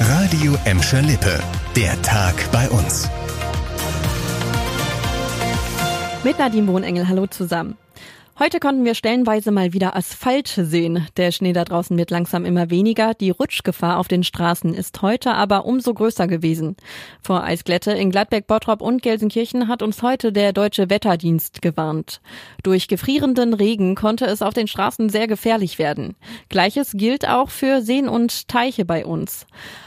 Radio Emscher Lippe. Der Tag bei uns. Mit Nadine Wohnengel, hallo zusammen. Heute konnten wir stellenweise mal wieder Asphalt sehen. Der Schnee da draußen wird langsam immer weniger. Die Rutschgefahr auf den Straßen ist heute aber umso größer gewesen. Vor Eisglätte in Gladbeck, Bottrop und Gelsenkirchen hat uns heute der Deutsche Wetterdienst gewarnt. Durch gefrierenden Regen konnte es auf den Straßen sehr gefährlich werden. Gleiches gilt auch für Seen und Teiche bei uns.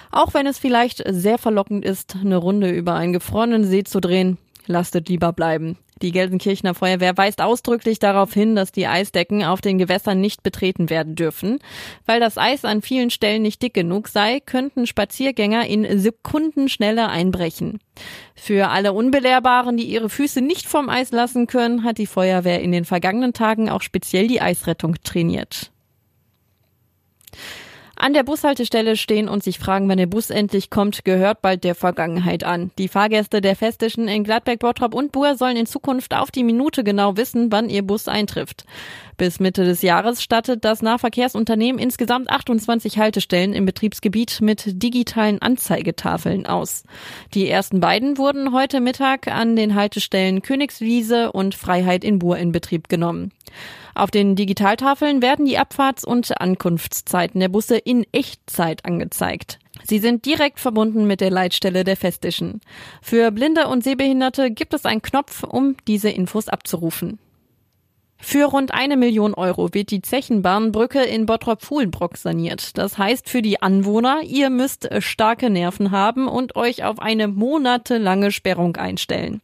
Auch wenn es vielleicht sehr verlockend ist, eine Runde über einen gefrorenen See zu drehen, lastet lieber bleiben. Die Gelsenkirchener Feuerwehr weist ausdrücklich darauf hin, dass die Eisdecken auf den Gewässern nicht betreten werden dürfen. Weil das Eis an vielen Stellen nicht dick genug sei, könnten Spaziergänger in Sekundenschnelle einbrechen. Für alle Unbelehrbaren, die ihre Füße nicht vom Eis lassen können, hat die Feuerwehr in den vergangenen Tagen auch speziell die Eisrettung trainiert. An der Bushaltestelle stehen und sich fragen, wann der Bus endlich kommt, gehört bald der Vergangenheit an. Die Fahrgäste der Festischen in Gladbeck, Bottrop und Buhr sollen in Zukunft auf die Minute genau wissen, wann ihr Bus eintrifft. Bis Mitte des Jahres stattet das Nahverkehrsunternehmen insgesamt 28 Haltestellen im Betriebsgebiet mit digitalen Anzeigetafeln aus. Die ersten beiden wurden heute Mittag an den Haltestellen Königswiese und Freiheit in Buhr in Betrieb genommen. Auf den Digitaltafeln werden die Abfahrts- und Ankunftszeiten der Busse in Echtzeit angezeigt. Sie sind direkt verbunden mit der Leitstelle der Festischen. Für Blinde und Sehbehinderte gibt es einen Knopf, um diese Infos abzurufen. Für rund eine Million Euro wird die Zechenbahnbrücke in Bottrop-Fuhlenbrock saniert. Das heißt für die Anwohner, ihr müsst starke Nerven haben und euch auf eine monatelange Sperrung einstellen.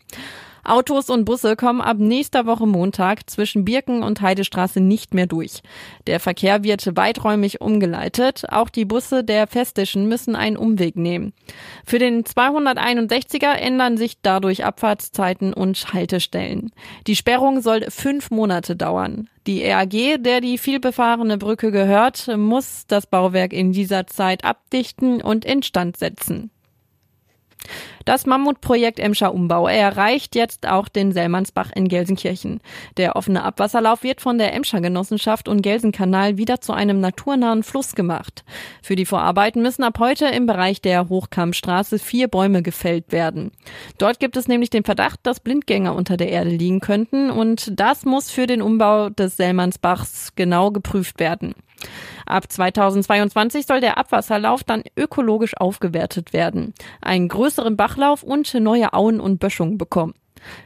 Autos und Busse kommen ab nächster Woche Montag zwischen Birken und Heidestraße nicht mehr durch. Der Verkehr wird weiträumig umgeleitet. Auch die Busse der Festischen müssen einen Umweg nehmen. Für den 261er ändern sich dadurch Abfahrtszeiten und Haltestellen. Die Sperrung soll fünf Monate dauern. Die RAG, der die vielbefahrene Brücke gehört, muss das Bauwerk in dieser Zeit abdichten und instand setzen. Das Mammutprojekt Emscher Umbau erreicht jetzt auch den Sellmannsbach in Gelsenkirchen. Der offene Abwasserlauf wird von der Emscher Genossenschaft und Gelsenkanal wieder zu einem naturnahen Fluss gemacht. Für die Vorarbeiten müssen ab heute im Bereich der Hochkammstraße vier Bäume gefällt werden. Dort gibt es nämlich den Verdacht, dass Blindgänger unter der Erde liegen könnten und das muss für den Umbau des Sellmannsbachs genau geprüft werden. Ab 2022 soll der Abwasserlauf dann ökologisch aufgewertet werden, einen größeren Bachlauf und neue Auen und Böschungen bekommen.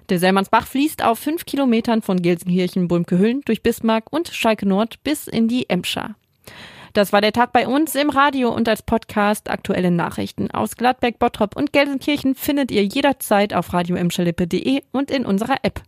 Der Sellmannsbach fließt auf fünf Kilometern von Gelsenkirchen, Bulmke-Hüllen durch Bismarck und Schalke Nord bis in die Emscher. Das war der Tag bei uns im Radio und als Podcast. Aktuelle Nachrichten aus Gladbeck, Bottrop und Gelsenkirchen findet ihr jederzeit auf radioemschalippe.de und in unserer App.